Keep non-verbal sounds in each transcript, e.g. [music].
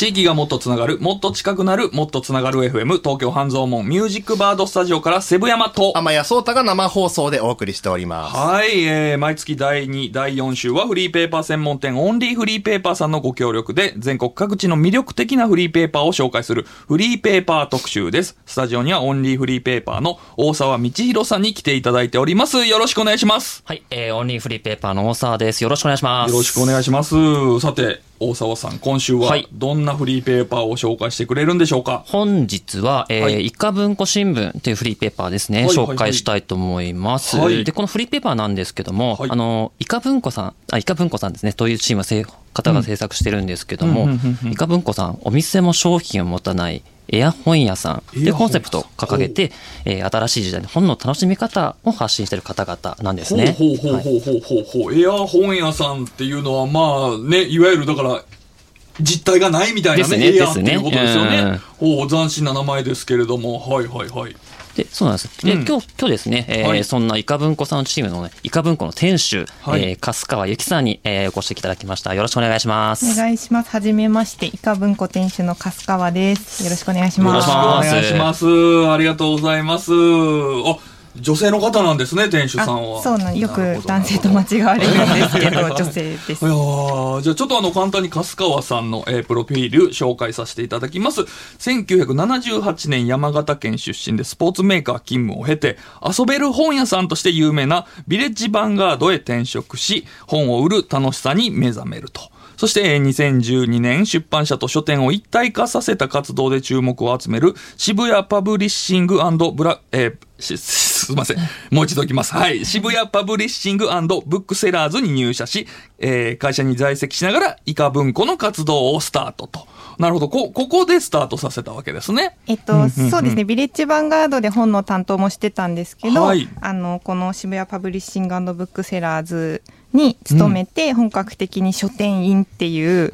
地域がもっとつながる、もっと近くなる、もっとつながる FM、東京半蔵門ミュージックバードスタジオからセブ山と、天谷聡太が生放送でお送りしております。はい、えー、毎月第2、第4週はフリーペーパー専門店オンリーフリーペーパーさんのご協力で全国各地の魅力的なフリーペーパーを紹介するフリーペーパー特集です。スタジオにはオンリーフリーペーパーの大沢道弘さんに来ていただいております。よろしくお願いします。はい、えー、オンリーフリーペーパーの大沢です。よろしくお願いします。よろしくお願いします。さて、大沢さん、今週ははい。どんなフリーペーパーを紹介してくれるんでしょうか？本日は、えーはい。イカ文庫新聞というフリーペーパーですね、はいはいはい。紹介したいと思います。はい。で、このフリーペーパーなんですけども、はい。あの、イカ文庫さん、あ、イカ文庫さんですね、というチーム方が制作してるんですけども、うんうんうんうん。イカ文庫さん、お店も商品を持たないエア本屋さん。というコンセプトを掲げて、えー新しい時代の本の楽しみ方を発信している方々なんですね。ほうほうほうはいほうほうほう。ほう、エア本屋さんっていうのはまあねいわゆるだから実体がないみたいなねねエアっていうことですよね。うん。ほう斬新な名前ですけれども。はいはいはいでそうなんです。で、うん今日、今日ですね、えーはいそんなイカ文庫さんチームのね、イカ文庫の店主、はいえー、粕川由紀さんに、えー、お越しいただきました。よろしくお願いします。お願いします。はじめまして、イカ文庫店主の粕川です。よろしくお願いします。よろしくお願いしますありがとうございますあ女性の方なんですね店主さんはあそうなんよく男性と間違われるんですけど、女性ですい。やーじゃあちょっとあの簡単に粕川さんの、えープロフィール紹介させていただきます。1978年山形県出身でスポーツメーカー勤務を経て遊べる本屋さんとして有名なビレッジヴァンガードへ転職し本を売る楽しさに目覚めると。そしてえー2012年出版社と書店を一体化させた活動で注目を集める渋谷パブリッシングブラ、えーしすいません。もう一度いきます。はい。渋谷パブリッシングブックセラーズに入社し、えー会社に在籍しながら、イカ文庫の活動をスタートと。なるほど。こ、ここでスタートさせたわけですね。えっと、そうですね、ビレッジヴァンガードで本の担当もしてたんですけど、はいあの、この渋谷パブリッシングブックセラーズに勤めて、本格的に書店員っていう、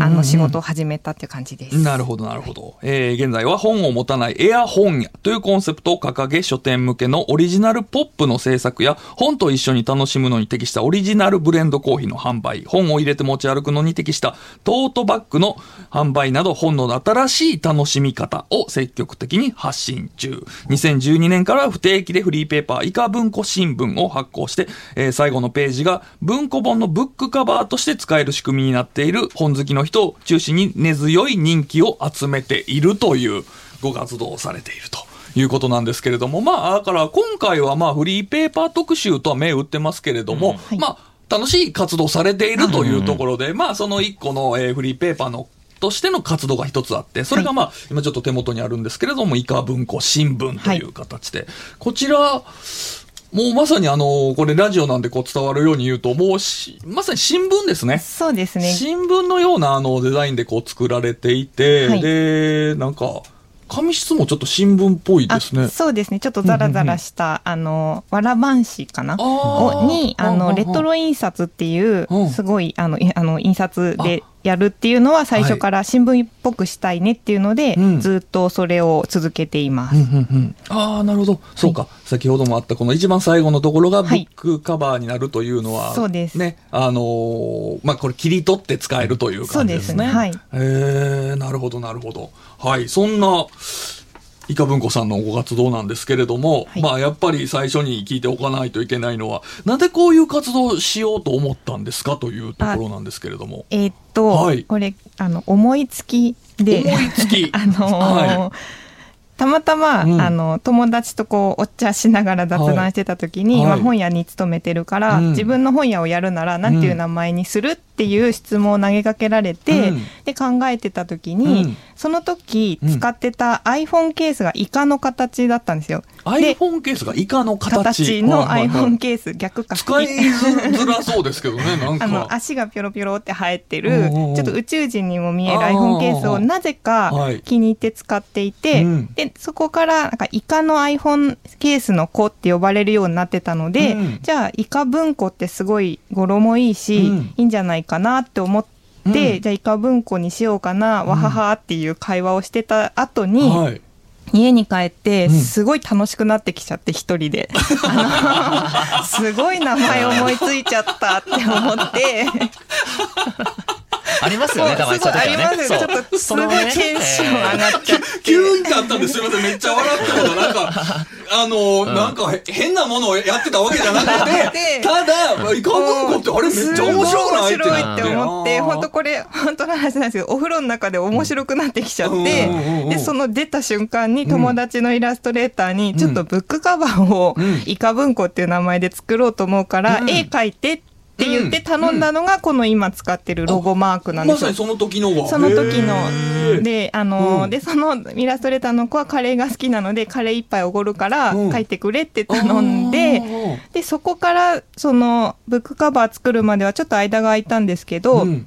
あの、仕事を始めたっていう感じです。なるほど、なるほど。えー現在は本を持たないエア本屋というコンセプトを掲げ、書店向けのオリジナルポップの制作や、本と一緒に楽しむのに適したオリジナルブレンドコーヒーの販売、本を入れて持ち歩くのに適したトートバッグの販売など、本の新しい楽しみ方を積極的に発信中。2012年からは不定期でフリーペーパー、以下文庫新聞を発行して、えー最後のページが文庫本のブックカバーとして使える仕組みになっている本好きの人を中心に根強い人気を集めているというご活動をされていると。いうことなんですけれども、まあ、だから今回はまあフリーペーパー特集とは銘打ってますけれども、い。まあ、楽しい活動されているというところで、まあ、その一個の、えーフリーペーパーのとしての活動が一つあって、それがまあ、今ちょっと手元にあるんですけれども、以下文庫新聞という形で、こちら、もうまさにあの、これラジオなんでこう伝わるように言うと、もうし、まさに新聞ですね。そうですね。新聞のようなあのデザインでこう作られていて、はいで、なんか、紙質もちょっと新聞っぽいですねあ。そうですね。ちょっとザラザラした、あの、わらばんしかな？をに、あの、レトロ印刷っていううん、すごい、あの、いあの印刷でやるっていうのは最初から新聞っぽくしたいねっていうので、うんずっとそれを続けています。うんうんうんああ、なるほど。そうか。先ほどもあった、この一番最後のところがブはいックカバーになるというのは、そうですね。あのーまあ、これ切り取って使えるという感じですね。そうですねはいえー、なるほど、なるほど。はい。そんな、イカ文庫さんのご活動なんですけれども、はい。まあ、やっぱり最初に聞いておかないといけないのは、なんでこういう活動をしようと思ったんですかというところなんですけれども。えーっと、はい。これ、あの、思いつきで、思いつき。[laughs] あのーはたまたま、うん。あの友達とこうお茶しながら雑談してた時に、はい。まあ、本屋に勤めてるから、うん。自分の本屋をやるなら何ていう名前にするっていう質問を投げかけられて、うん。で考えてた時に、うん。その時うん使ってた iPhone ケースがイカの形だったんですよ。で iPhone ケースがイカの形。形のはいはいはい。iPhone ケース逆か。使いづらそうですけどね、なんか。[laughs] あの足がピョロピョロって生えてうんるちょっと宇宙人にも見える iPhone ケースをなぜかはい。気に入って使っていて、うん。でそこからなんかイカの iPhone ケースの子って呼ばれるようになってたので、うん。じゃあイカ文庫ってすごい語呂もいいし、うん。いいんじゃないかなって思って、うん。じゃあイカ文庫にしようかな、わははっていう会話をしてた後に、はい。家に帰ってうん。すごい楽しくなってきちゃって一人で、[laughs] すごい名前思いついちゃったって思ってありますよね、たまにそういう時はね。すごいありますよそう。ちょっとそのねすごいテンション上がっちゃって。[laughs] 急になったんですいません。めっちゃ笑ったのが、なんか、[laughs] あの、なんかへ変なものをやってたわけじゃなくて、[laughs] でただ、イカ文庫ってあれめっちゃ面白くない。面白いって思って、本当これ、本当の話なんですけど、お風呂の中で面白くなってきちゃってで、その出た瞬間に友達のイラストレーターに、ちょっとブックカバーをうん。イカ文庫っていう名前で作ろうと思うから、うん。絵描いてって言って頼んだのが、この今使ってるロゴマークなんでよ。ますさに。その時のが。その時へのー、で、あの、うん。で、そのイラストレーターの子はカレーが好きなので、カレー一杯おごるからうん。書いてくれって頼んで、で、そこから、その、ブックカバー作るまではちょっと間が空いたんですけど、うん。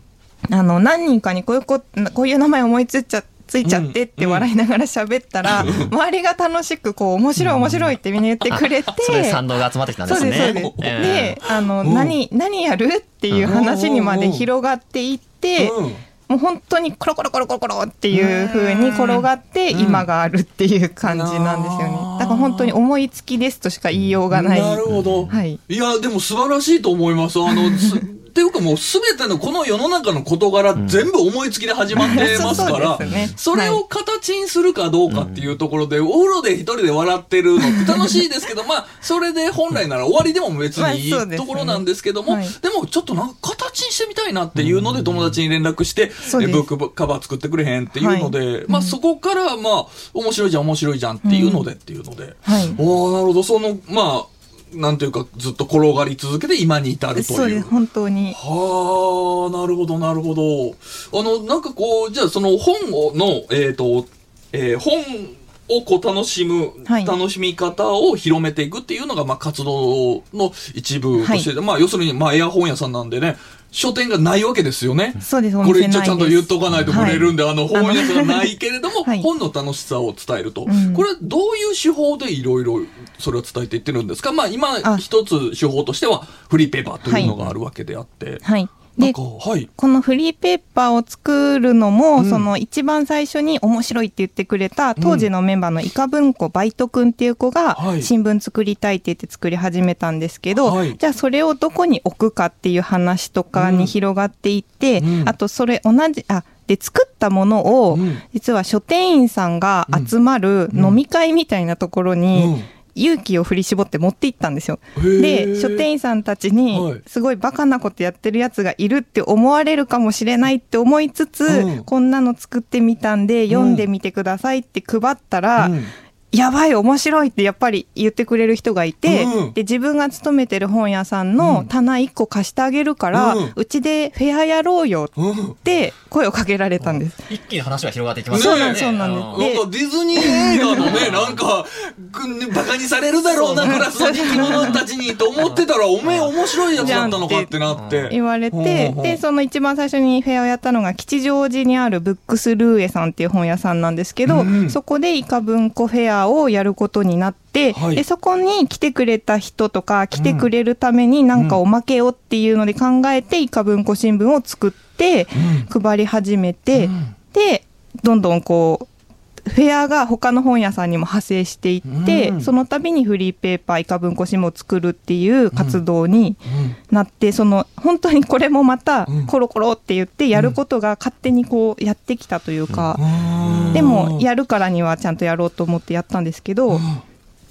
あの、何人かにこういうこ、こういう名前思いついちゃついちゃってって笑いながら喋ったら、周りが楽しく、こう、面白い面白いってみんな言ってくれて、それで賛同が集まってきたんですね。そうです、そうです。ええで、あの、うん何、何やるっていう話にまで広がっていって、うんもう本当にコロコロコロコロコロっていう風に転がってうん今があるっていう感じなんですよね。だから本当に思いつきですとしか言いようがない。なるほど。はいいや、でも素晴らしいと思います。あの、すっていうかもうすべてのこの世の中の事柄、全部思いつきで始まってますから、[laughs] それを形にするかどうかっていうところで、お風呂で一人で笑ってるのって楽しいですけど、まあ、それで本来なら終わりでも別にいいところなんですけども、はい。でもちょっとなんか形にしてみたいなっていうので友達に連絡して、ブックカバー作ってくれへんっていうので、まあそこからまあ、面白いじゃん面白いじゃんっていうのでっていうので、はい。おーなるほど、その、まあ、なんていうか、ずっと転がり続けて今に至るという。そうです、本当に。はあ、なるほど、なるほど。あの、なんかこう、じゃあその本をの、えっ、と、えー本をこう楽しむ、はい。楽しみ方を広めていくっていうのが、まあ活動の一部として、まあ要するに、まあエア本屋さんなんでね、書店がないわけですよね。そうです、おこれ一応ちゃんと言っとかないとブレるんで、あの本屋さんがないけれども、はい。本の楽しさを伝えると。うん。これどういう手法でいろいろそれを伝えていってるんですか？まあ今あ。一つ手法としてはフリーペーパーというのがあるわけであって。はい。ではい。このフリーペーパーを作るのも、うん。その一番最初に面白いって言ってくれた当時のメンバーのイカ文庫バイトくんっていう子がはい。新聞作りたいって言って作り始めたんですけど、はい。じゃあそれをどこに置くかっていう話とかに広がっていって、うん。あとそれ同じ、あ、で作ったものを、うん。実は書店員さんが集まる飲み会みたいなところに、うん勇気を振り絞って持って行ったんですよ。で、書店員さんたちはい。に、すごいバカなことやってるやつがいるって思われるかもしれないって思いつつ、うん。こんなの作ってみたんで、読んでみてくださいって配ったら、うん。やばい、面白いってやっぱり言ってくれる人がいて、うん。で、自分が勤めてる本屋さんの棚1個貸してあげるから、ううんちでフェアやろうようん。って声をかけられたんです。一気に話が広がっていきますそうなんですそうなんです。なんかディズニー映画のね、なんか、ぐバカにされるだろうな、クラスの生き物たちにと思ってたら、おめえ面白いやつだったのかってなって。言われて、で、その一番最初にフェアをやったのが吉祥寺にあるブックスルーエさんっていう本屋さんなんですけど、うんそこでイカ文庫フェアをやることになって、はい。で、そこに来てくれた人とか来てくれるためになんかおまけをっていうので考えて、イカ文庫新聞を作って配り始めて、で、どんどんこう、フェアが他の本屋さんにも派生していって、うん。その度にフリーペーパーイカ文庫新聞を作るっていう活動になって、その本当にこれもまたうん。コロコロって言ってやることが勝手にこうやってきたというか、うん。でもやるからにはちゃんとやろうと思ってやったんですけど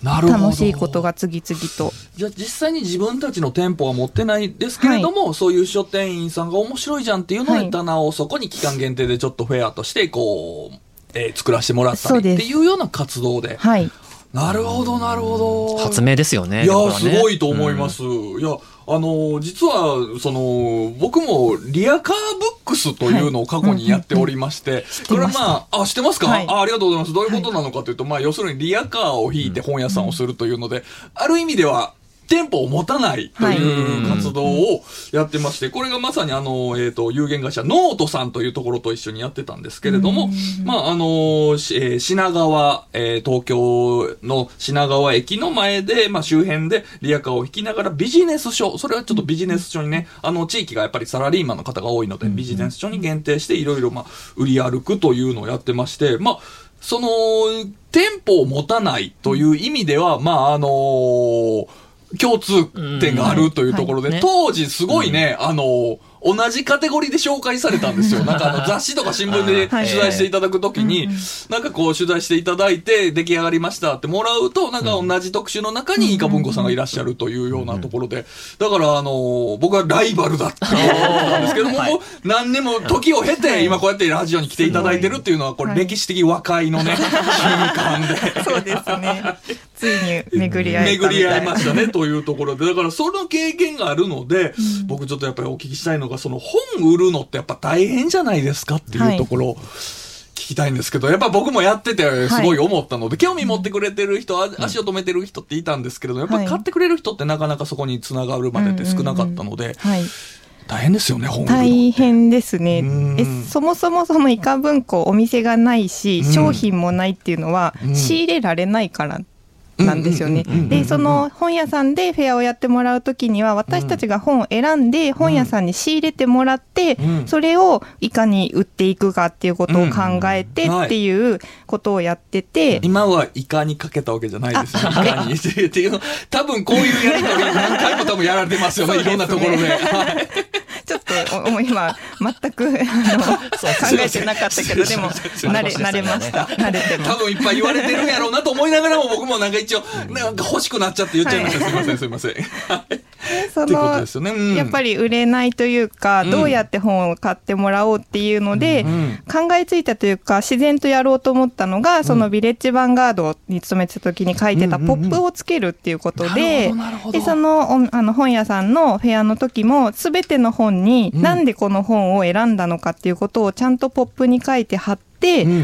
楽しいことが次々と。じゃあ実際に自分たちの店舗は持ってないですけれども、そういう書店員さんが面白いじゃんっていうので、はい棚をそこに期間限定でちょっとフェアとして、こう、えー作らせてもらったりっていうような活動で。はい。なるほど、なるほど。発明ですよね。いやねすごいと思います。いや、あのー実は、その、僕もリアカーブックスというのを過去にやっておりまして、これはまあ、あ、知ってますか、はい。あありがとうございます。どういうことなのかというと、まあ、要するにリアカーを引いて本屋さんをするというので、ある意味では、店舗を持たないという活動をやってまして、これがまさにあの、えっ、と、有限会社ノートさんというところと一緒にやってたんですけれども、まあ、あの、しえー品川、えー東京の品川駅の前で、まあ、周辺でリアカーを引きながらビジネス書、それはちょっとビジネス書にね、あの、地域がやっぱりサラリーマンの方が多いので、ビジネス書に限定していろいろ、まあ、売り歩くというのをやってまして、まあ、その、店舗を持たないという意味では、まあ、あの共通点があるというところで、当時すごいね、あの同じカテゴリーで紹介されたんですよ。なんかあの雑誌とか新聞で [laughs] はい。取材していただくときに、なんかこう取材していただいて出来上がりましたってもらうと、なんか同じ特集の中にイカ文庫さんがいらっしゃるというようなところで、だからあの、僕はライバルだって思ったんですけども、もう何年も時を経て、今こうやってラジオに来ていただいてるっていうのは、これはい。歴史的和解のね、瞬間で。[laughs] そうですね。ついに巡り合えた巡。り合いましたねというところで。だからその経験があるので、僕ちょっとやっぱりお聞きしたいのがその本売るのってやっぱ大変じゃないですかっていうところを聞きたいんですけどやっぱ僕もやっててすごい思ったので、興味持ってくれてる人あ足を止めてる人っていたんですけれどやっぱり買ってくれる人ってなかなかそこにつながるまでって少なかったので、はい。大変ですよね本。大変ですね。そもそもそのイカ文庫お店がないし、うん。商品もないっていうのはうん。仕入れられないからなんですよね。で、その本屋さんでフェアをやってもらうときには、私たちが本を選んで本屋さんに仕入れてもらってうん、それをいかに売っていくかっていうことを考えてっていうことをやってて、今はイカにかけたわけじゃないですね。イカにっていうの、多分こういうやりとり何回も多分やられてますよね、いろんなところで。はい。[laughs] ちょっと今全くあの考えてなかったけどでも慣れ慣れました。慣れて多分いっぱい言われてるんやろうなと思いながらも僕もなんか一応、なんか欲しくなっちゃって言っちゃいました。すいません、すいません。はい。そのね。うん。やっぱり売れないというか、うん。どうやって本を買ってもらおうっていうので、うん考えついたというか、自然とやろうと思ったのが、そのビレッジヴァンガードに勤めてた時に書いてたうんうんうん。ポップをつけるっていうことでほどなるほ、ど。で、そのおあの本屋さんのフェアの時も、すべての本に、うん。なんでこの本を選んだのかっていうことをちゃんとポップに書いて貼って、うん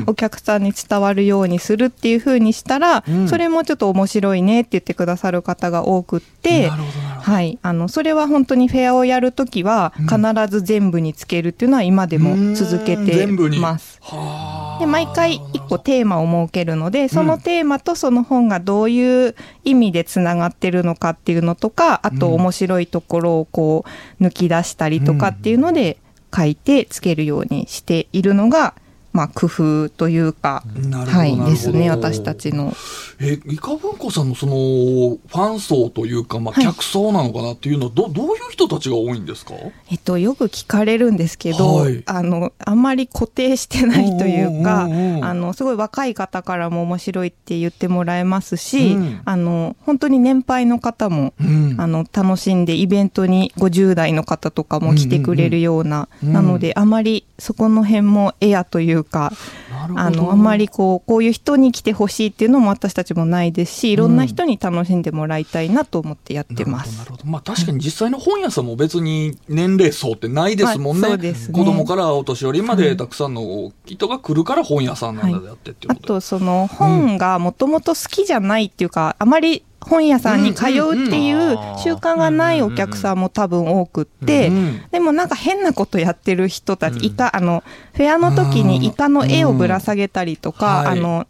お客さんに伝わるようにするっていう風にしたら、うん。それもちょっと面白いねって言ってくださる方が多くって、はい、あのそれは本当にフェアをやるときはうん。必ず全部につけるっていうのは今でも続けうんてます。はあで毎回一個テーマを設けるのでそのテーマとその本がどういう意味でつながってるのかっていうのとかあとうん面白いところをこう抜き出したりとかっていうので書いてつけるようにしているのが、まあ、工夫というか、はい、ですね私たちの。え、イカ文庫さんのその、ファン層というか、まあ、はい。客層なのかなっていうのは、ど、どういう人たちが多いんですか？えっと、よく聞かれるんですけど、はい。あの、あんまり固定してないというか、あの、すごい若い方からも面白いって言ってもらえますし、うん。あの、本当に年配の方も、うん。あの、楽しんで、イベントに50代の方とかも来てくれるような、なので、あまりそこの辺もエアというか、あの、あんまりこう、こういう人に来てほしいっていうのも私たちもないですし、いろんな人に楽しんでもらいたいなと思ってやってます。なるほどなるほど。まあ確かに実際の本屋さんも別に年齢層ってないですもんね。はいそうですね子供からお年寄りまでたくさんの人が来るから本屋さんなんだであってっていうあことで。とその本がもともと好きじゃないっていうか、あまり本屋さんに通うっていう習慣がないお客さんも多分多くって、うんでもなんか変なことやってる人たち、うん。イカ、あの、フェアの時にイカの絵をぶら下げたりとか、あの、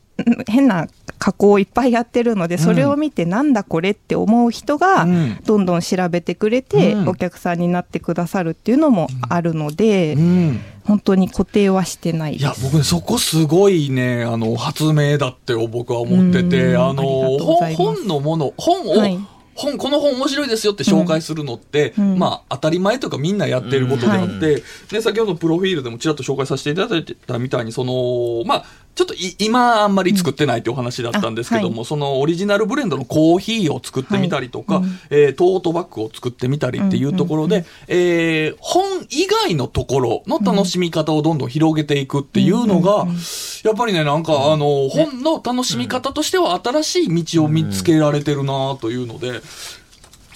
変な加工をいっぱいやってるので、それを見てなんだこれって思う人がうん、どんどん調べてくれて、うん。お客さんになってくださるっていうのもあるので、うん本当に固定はしてない。いや、僕ね、そこすごいね、あの、発明だって僕は思ってて、うん。あの本、本のもの、本を、はい。本、この本面白いですよって紹介するのって、うん。うん。まあ、当たり前というかみんなやってることであって、で、先ほどのプロフィールでもちらっと紹介させていただいてたみたいに、その、まあ、ちょっとい今あんまり作ってないってお話だったんですけども、うん。あそのオリジナルブレンドのコーヒーを作ってみたりとか、はい。うん。えートートバッグを作ってみたりっていうところで、えー本以外のところの楽しみ方をどんどん広げていくっていうのが、やっぱりね、なんか、あの、本の楽しみ方としては新しい道を見つけられてるなというので、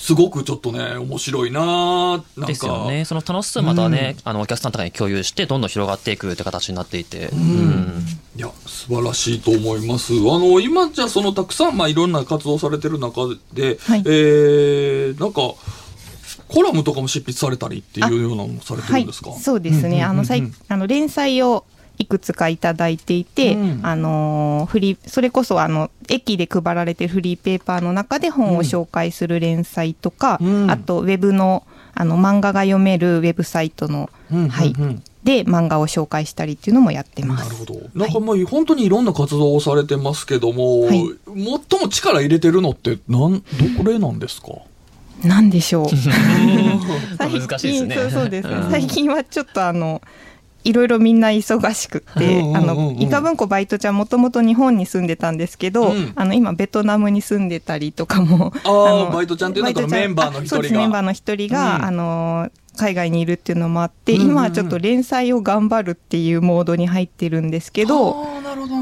すごくちょっとね、面白いななんか。ですよね。その楽しさをまたね、あの、お客さんとかに共有して、どんどん広がっていくって形になっていて。うん。いや、素晴らしいと思います。あの、今じゃそのたくさん、まあ、いろんな活動されてる中で、はい。えー、なんか、コラムとかも執筆されたりっていうようなのもされてるんですか、はい、そうですね、あの最あの連載をいくつかいただいていて、うん。あのーフリーそれこそあの駅で配られてるフリーペーパーの中で本を紹介する連載とか、うんあとウェブのあの漫画が読めるウェブサイトの、うんはい。で漫画を紹介したりっていうのもやってます。なるほど。なんかもう本当にいろんな活動をされてますけども、はい。最も力入れてるのってなん、どれなんですか？なんでしょう。[laughs] [laughs] 難しいですね。最近そうそうですね。うん。最近はちょっとあのいろいろみんな忙しくって、あのイカ文庫バイトちゃんもともと日本に住んでたんですけど、うん。あの今ベトナムに住んでたりとかもあバイトちゃんっていうのはメンバーの一人が。あそうですメンバーの一人が、うん。あの海外にいるっていうのもあって、今はちょっと連載を頑張るっていうモードに入ってるんですけど。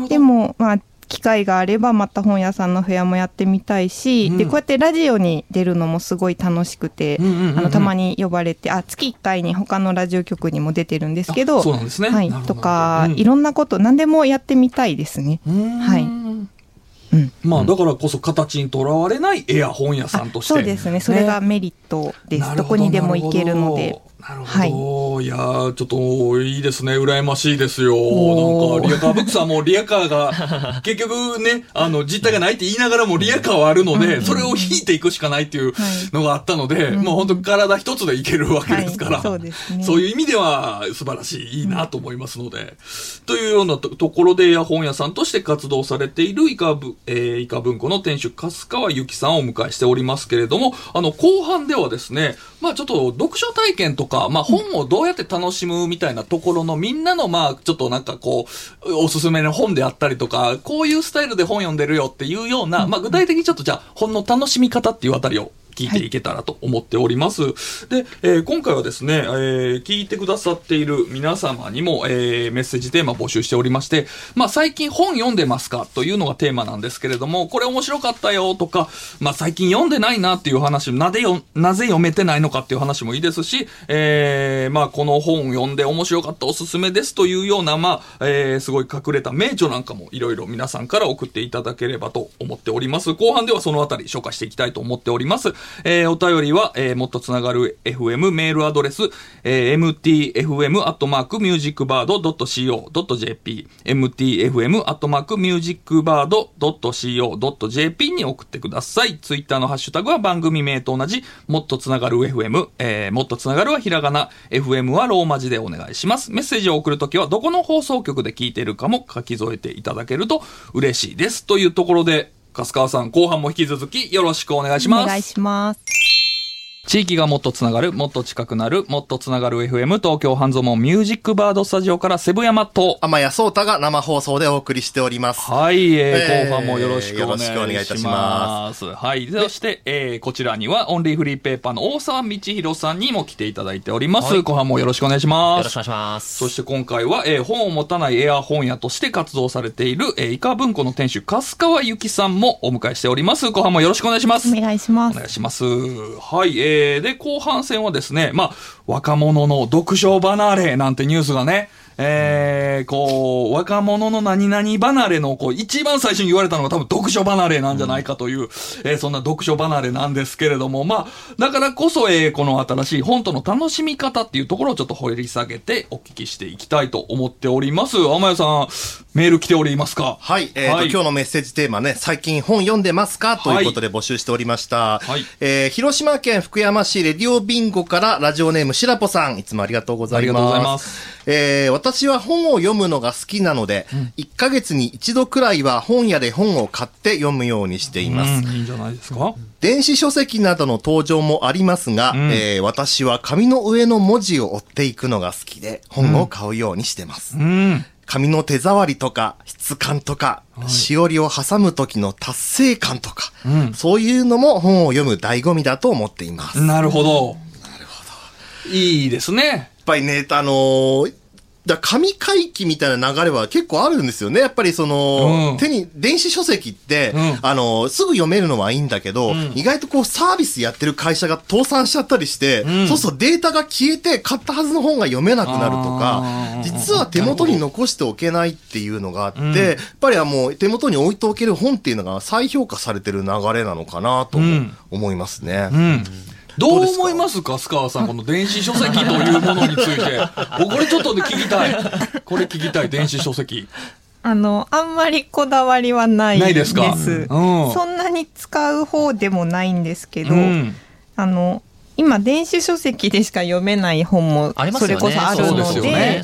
でもまあ機会があればまた本屋さんのフェアもやってみたいし、うん。でこうやってラジオに出るのもすごい楽しくて、うんうんうんうん。あのたまに呼ばれてあ月1回に他のラジオ局にも出てるんですけどあそうなんですね。はい。とか、うん。いろんなこと何でもやってみたいですね。はい。うん。まあだからこそ形にとらわれないエア本屋さんとして。そうですね。それがメリットです、なるほどこにでも行けるので。なるほど。い、やーちょっといいですね。羨ましいですよ。なんか、リアカーブックさんもリアカーが、[laughs] 結局ね、あの、実態がないって言いながらもリアカーはあるので、それを引いていくしかないっていうのがあったので、もう本当体一つでいけるわけですから、はい。そうですね。そういう意味では素晴らしい、いいなと思いますので、というようなとところで、本屋さんとして活動されているイカブ、えー、イカ文庫の店主、粕川由紀さんをお迎えしておりますけれども、あの、後半ではですね、まあちょっと読書体験とか、まあ本をどうやって楽しむみたいなところのみんなのまあちょっとなんかこう、おすすめの本であったりとか、こういうスタイルで本読んでるよっていうような、まあ具体的にちょっとじゃあ本の楽しみ方っていうあたりを聞いていけたらと思っております。で、えー今回はですね、えー聞いてくださっている皆様にも、えーメッセージテーマ募集しておりまして、まあ最近本読んでますかというのがテーマなんですけれども、これ面白かったよとか、まあ最近読んでないなっていう話、なぜよ、なぜ読めてないのかっていう話もいいですし、えーまあこの本読んで面白かったおすすめですというような、まあ、えーすごい隠れた名著なんかもいろいろ皆さんから送っていただければと思っております。後半ではそのあたり紹介していきたいと思っております。えーお便りは、えーもっとつながる FM メールアドレス、えー mtfm アットマークミュージックバード .co.jp mtfm アットマークミュージックバード .co.jp に送ってください。ツイッターのハッシュタグは番組名と同じ、もっとつながる FM、えーもっとつながるはひらがな、FM はローマ字でお願いします。メッセージを送るときはどこの放送局で聞いているかも書き添えていただけると嬉しいです。というところで、粕川さん、後半も引き続きよろしくお願いします。お願いします。地域がもっとつながる、もっと近くなる、もっとつながる FM 東京半蔵門ミュージックバードスタジオからセブ山と、天谷聡太が生放送でお送りしております。はい、えーえー後半もよろしくお願いしよろしくお願いいたしま。ますはい。そして、えーこちらにはオンリーフリーペーパーの大沢道弘さんにも来ていただいております。はい後半もよろしくお願いします。よろしくお願いします。そして今回は、えー本を持たないエア本屋として活動されている、えー、イカ文庫の店主、粕川由紀さんもお迎えしております。後半もよろしくお願いします。お願いしますお願いします。はい。えー、で、後半戦はですね、まあ、若者の読書離れなんてニュースがね、えー、こう、若者の何々離れの、こう、一番最初に言われたのが多分読書離れなんじゃないかという、えーそんな読書離れなんですけれども、まあ、だからこそ、えーこの新しい本との楽しみ方っていうところをちょっと掘り下げてお聞きしていきたいと思っております。天谷さん、メール来ておりますか？はい。えーとはい今日のメッセージテーマね、最近本読んでますか？ということで募集しておりました。はいえー広島県福山市レディオビンゴからラジオネームしらぽさん、いつもありがとうございます。ありがとうございますえー私は本を読むのが好きなので、1ヶ月に一度くらいは本屋で本を買って読むようにしています。うん、いいんじゃないですか？電子書籍などの登場もありますが、んえー私は紙の上の文字を追っていくのが好きで、本を買うようにしてます。うん。紙の手触りとか質感とか、しおりを挟む時の達成感とか、うんそういうのも本を読む醍醐味だと思っています。やっなるほど。なるほど。いいですね。ぱりね、あのーだ紙回帰みたいな流れは結構あるんですよね。やっぱりその、うん。手に、電子書籍って、うん。あのーすぐ読めるのはいいんだけど、ん。意外とこうサービスやってる会社が倒産しちゃったりして、ん。そうするとデータが消えて買ったはずの本が読めなくなるとか実は手元に残しておけないっていうのがあって、うん。やっぱりはもう手元に置いておける本っていうのが再評価されてる流れなのかなと思いますね。うん。どう思いますか、須川さん、この電子書籍というものについて。僕、これちょっとね、聞きたい。これ聞きたい、電子書籍。あの、あんまりこだわりはないないです。ですか？うんそんなに使う方でもないんですけど、うんあの、今、電子書籍でしか読めない本もありますよね。それこそあるので、ね。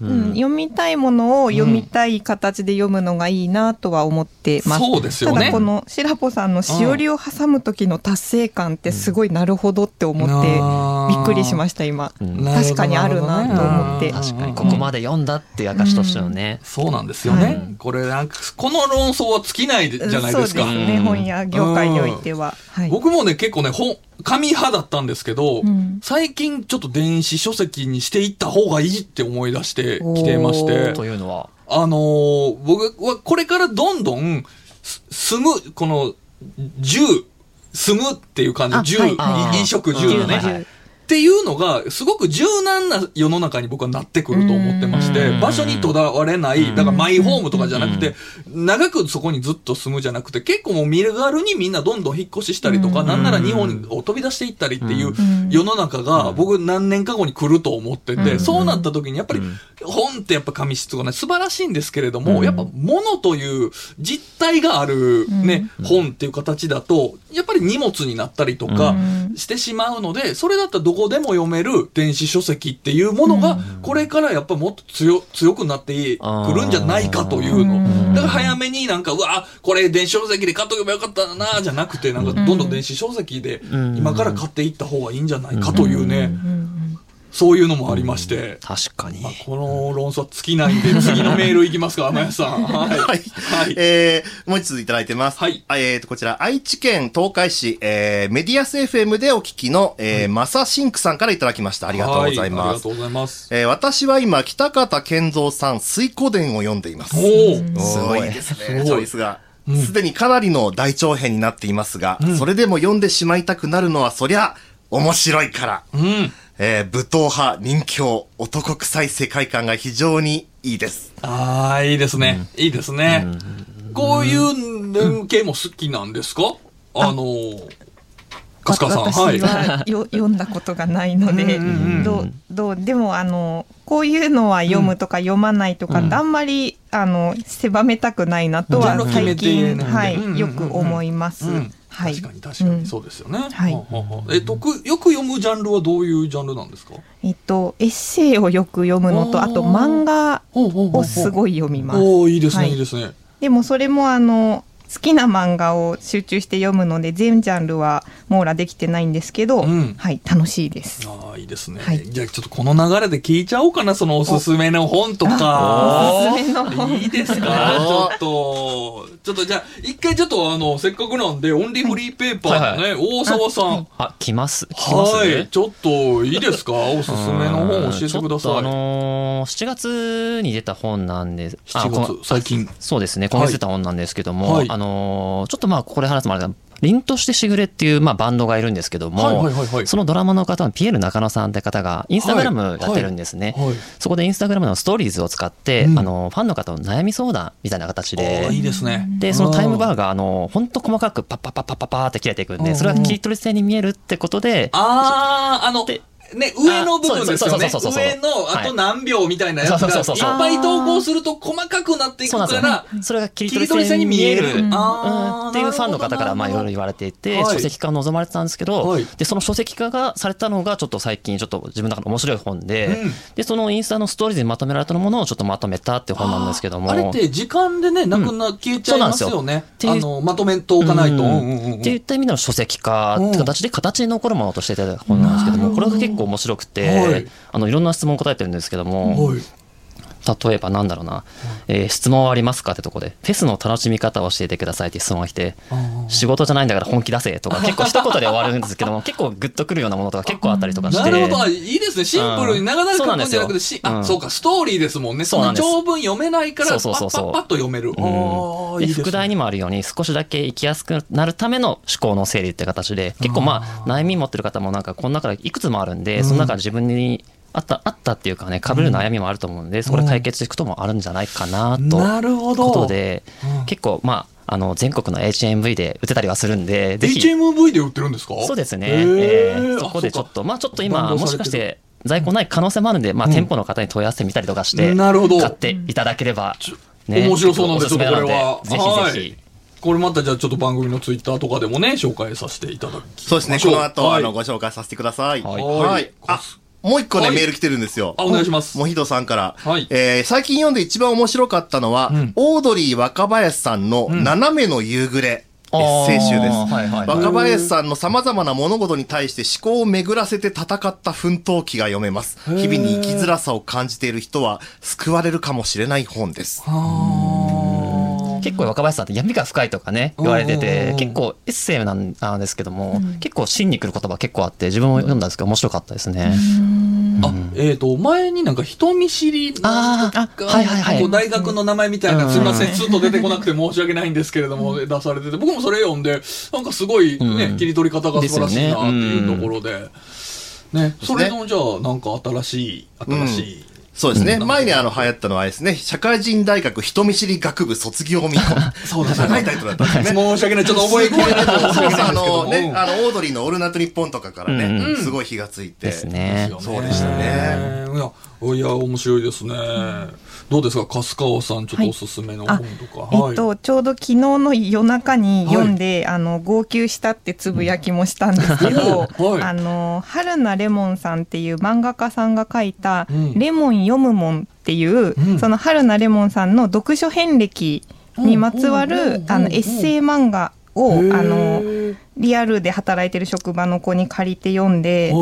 読みたいものを読みたい形で読むのがいいなとは思ってます。そうですよね。ただこのしらぽさんのしおりを挟む時の達成感ってすごいなるほどって思ってうん。びっくりしました今。ん。確かにあるなと思って。確かにここまで読んだって証としてのね、そうなんですよね。はい。これなんか、この論争は尽きないじゃないですか。そうですね、本屋業界においては。はい。僕もね、結構ね、本、紙派だったんですけど、ん。最近ちょっと電子書籍にしていった方がいいって思い出してきてまして、というのは？あのー僕はこれからどんどん、す住む、この、住、住むっていう感じ。住、はい飲食住のね、っていうのが、すごく柔軟な世の中に僕はなってくると思ってましてう、ん。場所にとらわれない、だからマイホームとかじゃなくて、長くそこにずっと住むじゃなくて、結構もう見る軽にみんなどんどん引っ越ししたりとか、なんなら日本を飛び出していったりっていう世の中が、僕何年か後に来ると思ってて、そうなった時にやっぱり、本ってやっぱ紙質がね、素晴らしいんですけれども、やっぱ物という実体があるね、本っていう形だと、やっぱり荷物になったりとかしてしまうので、それだったらどこでも読める電子書籍っていうものが、これからやっぱもっと強強くなってくるんじゃないかというの。だから早めになんか、うわ、これ電子書籍で買っとけばよかったな、じゃなくて、なんかどんどん電子書籍で今から買っていった方がいいんじゃないかというね、そういうのもありまして。確かにまあこの論争は尽きないんで、次のメールいきますか、天谷さん。[laughs] はい。はい。はい。えー、もう一ついただいてます。はいあえーと、こちら、愛知県東海市、えー、メディアス FM でお聞きの、えー、マサシンクさんからいただきました。ありがとうございはあります。がとうございます。えー、私は今、北方健三さん、水湖伝を読んでいます。おお。すごいいですすね、ごいチョイスが。すでにかなりの大長編になっていますが、それでも読んでしまいたくなるのは、そりゃ、面白いから。うん。えー、武闘派、人狂、男臭い世界観が非常にいいです。ああ、いいですね。いいですね。こういう連系も好きなんですか？あのー、かすかさん。はい私。はよ読んだことがないので、うんうんうんどうどうでもあのこういうのは読むとか読まないとかってあんまり、あの狭めたくないなとは最近、はいうんうんうんよく思います。うんはい、確かに確かに、そうですよね。はい。はあはあはあ。え、得、よく読むジャンルはどういうジャンルなんですか？えっとエッセイをよく読むのとあと漫画をすいごい読みます。おーいいですね、はい。いいですね。でもそれもあの好きな漫画を集中して読むので全ジャンルは網羅できてないんですけど、うんはい楽しいです。ああ、いいですね。はいじゃあちょっとこの流れで聞いちゃおうかな、そのおすすめの本とか。おすすめの本いいですか？[laughs] ちょっと、ちょっとじゃあ、一回ちょっとあの、せっかくなんで、オンリーフリーペーパーのね、大沢さん。あ来ます来ますはい。ちょっと、いいですか？おすすめの本教えてください。のー7月に出た本なんです。あ7こ月、最近。そうですね、今月出た本なんですけども、はいあのーちょっとまあ、ここで話すもあれだ凛としてしぐれっていう、まあ、バンドがいるんですけども、はいはいはいはいそのドラマの方のピエール中野さんって方が、インスタグラムやってるんですね。はいはいそこでインスタグラムのストーリーズを使って、うんあの、ファンの方の悩み相談みたいな形あであ、いいですね。で、そのタイムバーー。が、あの、本当細かくパッパッパッパッパッパーって切れていくんで、それが切り取り線に見えるってことで、ああ、あの、でね、上の部分ですよね。上の、あと何秒みたいなやつが、いっぱい投稿すると細かくなっていくから、。それが切り取り線に見える。っていうファンの方からまあいろいろ言われていて、はい。書籍化を望まれてたんですけど、はい。で、その書籍化がされたのがちょっと最近ちょっと自分の中で面白い本で、うん。で、そのインスタのストーリーズにまとめられたものをちょっとまとめたって本なんですけども。あれって時間でね、なくな、消えちゃいますよね。あの、まとめておかないと。っていった意味での書籍化って形で形に残るものとしていただいた本なんですけども、これが結構面白くて、はいあの、いろんな質問を答えてるんですけども、はい。例えばなんだろうな、えー質問はありますかってとこで、フェスの楽しみ方を教えてくださいって質問が来て、仕事じゃないんだから本気出せとか、[laughs] 結構一言で終わるんですけども、結構グッとくるようなものとか結構あったりとかして。なるほど。あいいですね。シンプルに長々書くん。じゃなくて、しあ、うん。そうか、ストーリーですもんね。そうなです。長文読めないから、パそうそうそうそう。ッパッパッと読める。副題にもあるように少しだけ生きやすくなるための思考の整理って形で結構まあ悩み持ってる方もなんかこの中でいくつもあるんでその中で自分にあったあったっていうかね被る悩みもあると思うんでそこで解決していくこともあるんじゃないかなとなるほど。ことで結構まああの全国の HMV で打てたりはするんでぜひ。HMV で売ってるんですか？そうですね、えーそこでちょっあとまあちょっとバ今もしかして在庫ない可能性もあるんでまあ店舗の方に問い合わせてみたりとかしてなるほど。買っていただければ面白そうなんで、ちょっとこれは。ぜひぜはい。ひ。これまたじゃあちょっと番組のツイッターとかでもね、紹介させていただきそうですね、この後、はい。あの、ご紹介させてください。はい。はい。あ、もう一個ね、はいメール来てるんですよ。あお願いしますモヒトさんから。はいえー最近読んで一番面白かったのは、んオードリー若林さんの斜めの夕暮れ。エッセイ集です。はいはい若林さんの様々な物事に対して思考を巡らせて戦った奮闘記が読めます。日々に生きづらさを感じている人は救われるかもしれない本です。結構若林さんって闇が深いとかね言われてて結構エッセイなんですけども、結構芯にくる言葉結構あって自分も読んだんですけど面白かったですね。あ、えっ、と、前になんか人見知りのはいはいはい。こう大学の名前みたいな、うん。すみません、スッと出てこなくて申し訳ないんですけれども、出されてて、僕もそれ読んで、なんかすごいね、うん。切り取り方が素晴らしいなっていうところで、ね、それのじゃあ、なんか新しい、新しい、そうですね。前にあの流行ったのはあれですね、社会人大学人見知り学部卒業見込 [laughs] そうだ長いタイトルだったんですね。申し訳ない、ちょっと覚えきれないと申しあの。ね、あの、オードリーのオールナイトニッポンとかからね、うんすごい火がついて。ですね。そうでしたね。いや、いや、面白いですね。どうですか、粕川さん、ちょっとおすすめの本とか？えっと、ちょうど昨日の夜中に読んで、あの号泣したってつぶやきもしたんですけど、はい。あの春名レモンさんっていう漫画家さんが書いたうん「レモン読むもん」っていう、うん。その春名レモンさんの読書遍歴にまつわうん。うん。うん。うん。るあのエッセイ漫画をあのリアルで働いてる職場の子に借りて読んで、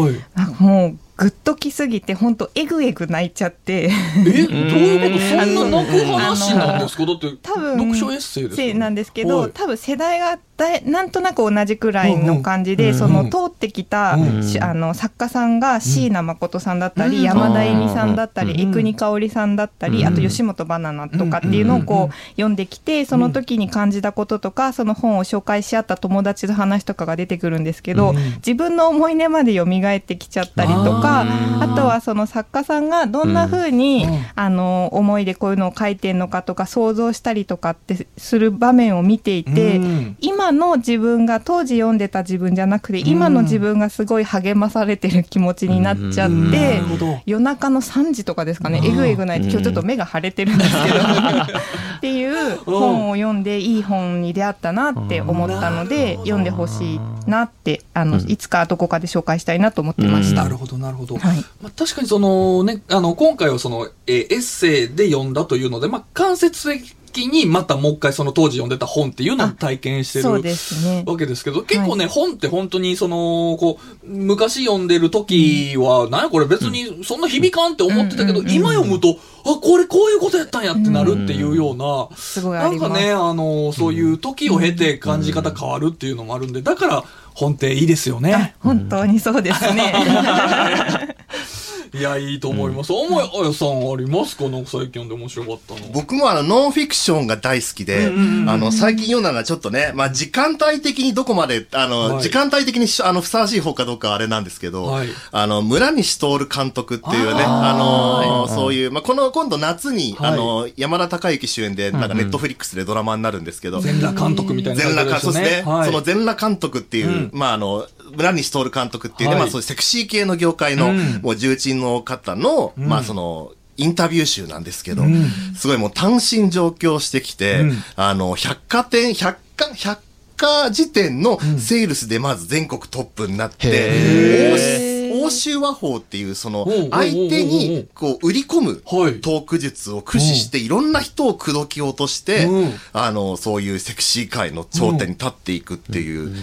もうグッときすぎて本当エグエグ泣いちゃって。え、どういうこと？そんな泣く話なんですか？だって、多分読書エッセイですよね。なんですけど、はい。多分世代がだいなんとなく同じくらいの感じで、うんその通ってきた、うん。しあの作家さんが椎名誠さんだったり、うん。山田恵美さんだったり、うん。江国香織さんだったり、うん。あと吉本バナナとかっていうのをこう読んできてその時に感じたこととかその本を紹介し合った友達の話とかが出てくるんですけど、うん。自分の思い出まで蘇ってきちゃったりとかあとはその作家さんがどんな風に、うん。あの思いでこういうのを書いてんのかとか想像したりとかってする場面を見ていて、うん今の自分が当時読んでた自分じゃなくて今の自分がすごい励まされてる気持ちになっちゃって、夜中の3時とかですかねえぐえぐない今日ちょっと目が腫れてるんですけど [laughs] っていう本を読んでいい本に出会ったなって思ったので読んでほしいなってあのいつかどこかで紹介したいなと思ってました。なるほど、なるほど。はい。まあ、確かにそのね、あの、今回はその、えーエッセイで読んだというので、まあ、間接的にまたもう一回その当時読んでた本っていうのを体験してるねわけですけど、結構ね、本って本当にその、こう、昔読んでる時は、なんやこれ別にそんな響かんって思ってたけど、今読むと、あ、これこういうことやったんやってなるっていうような、すごいあります。なんかね、あの、そういう時を経て感じ方変わるっていうのもあるんで、だから本っていいですよね。本当にそうですね。[laughs] [laughs] [laughs] いや、いいと思います。おもあやさんありますか？なんか最近読んで面白かったの。僕もあの、ノンフィクションが大好きで、あの、最近読んだのがちょっとね、まあ、時間帯的にどこまで、あの、はい。時間帯的にしあの、ふさわしい方かどうかはあれなんですけど、はい。あの、村西徹監督っていうね、あの、そういう、まあ、この、今度夏に、はい。あの、山田孝之主演で、なんかネットフリックスでドラマになるんですけど、全裸監督みたいな全裸監督ですね。はい。その全裸監督っていう、うん。まああの、村西徹監督っていうね、はい。まあそういうセクシー系の業界の、うん。もう重鎮の方の、うん。まあその、インタビュー集なんですけど、うん。すごいもう単身上京してきて、うん。あの、百貨店、百貨、百貨時点のセールスでまず全国トップになって、へ欧欧州和法っていうその相手にこう売り込むはい。トーク術を駆使していろんな人を口説き落としてうん、あの、そういうセクシー界の頂点に立っていくっていう、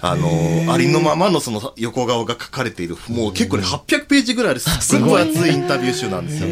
あの、ありのままのその横顔が書かれている、もう結構ね、800ページぐらいで [laughs] すっごい分厚いインタビュー集なんですよ。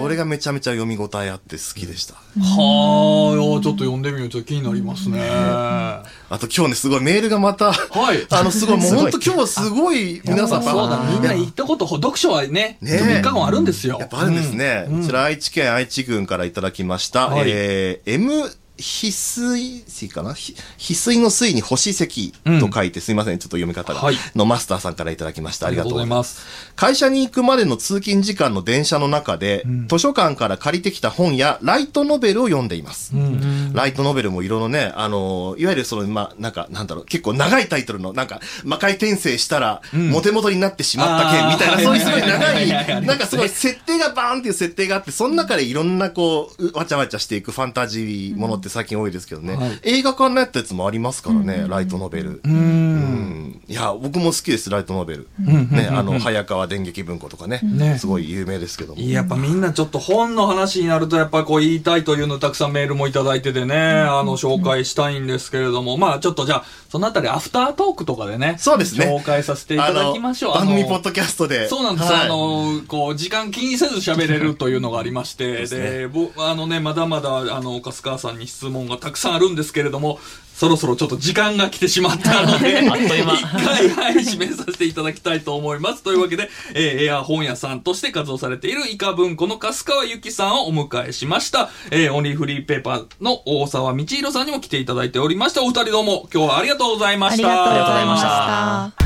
これがめちゃめちゃ読み応えあって好きでした。はあ、ちょっと読んでみよう。ちょっと気になりますね。あと今日ね、すごいメールがまた、はい。あの、すごい、もう本当今日すごい、皆さん、そうだ、みんなや行ったこと、読書はね、ね3日間あるんですよ。やっぱあるんですね。うんこちら愛知県愛知郡からいただきました。はいえー、M、翡翠水かな？ひ翡翠の水に星石と書いて、すいません、ちょっと読み方が、はいのマスターさんからいただきました。ありがとうございます。す。会社に行くまでの通勤時間の電車の中で、ん図書館から借りてきた本やライトノベルを読んでいます。うん。ライトノベルも色のね、あのーいわゆるその、まあ、なんか、なんだろう、結構長いタイトルの、なんか、魔界転生したら、んモテモテになってしまった件みたいな、そういうすごい長 [laughs] はいなんかすごい設定がバーンっていう設定があって、その中でいろんなこう、うわちゃわちゃしていくファンタジーものって最近多いですけどね、はい映画化になったやつもありますからね、ライトノベル。うん。いや、僕も好きです、ライトノベル。んね、あの、早川電撃文庫とかね。ねすごい有名ですけども。やっぱみんなちょっと本の話になるとやっぱこう言いたいというのたくさんメールもいただいててね、あの紹介したいんですけれども、まあちょっとじゃあそのあたりアフタートークとかでね、そうですね紹介させていただきましょう。番組ポッドキャストで。そうなんです、はいあの、こう、時間気にせず喋れるというのがありまして、すで、ぼあのね、まだまだ、あの、粕川さんに質問がたくさんあるんですけれども、そろそろちょっと時間が来てしまったので、[laughs] あっという間一回、はい、締めさせていただきたいと思います。というわけで、えーエア本屋さんとして活動されているイカ文庫の粕川由紀さんをお迎えしました。えーオンリーフリーペーパーの大沢道弘さんにも来ていただいておりました。お二人どうも今日はありがとうございました。ありがとうございました。